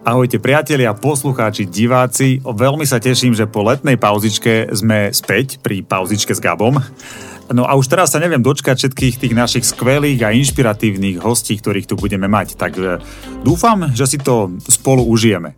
Ahojte priatelia, poslucháči, diváci. Veľmi sa teším, že po letnej pauzičke sme späť pri pauzičke s Gabom. No a už teraz sa neviem dočkať všetkých tých našich skvelých a inšpiratívnych hostí, ktorých tu budeme mať. Tak dúfam, že si to spolu užijeme.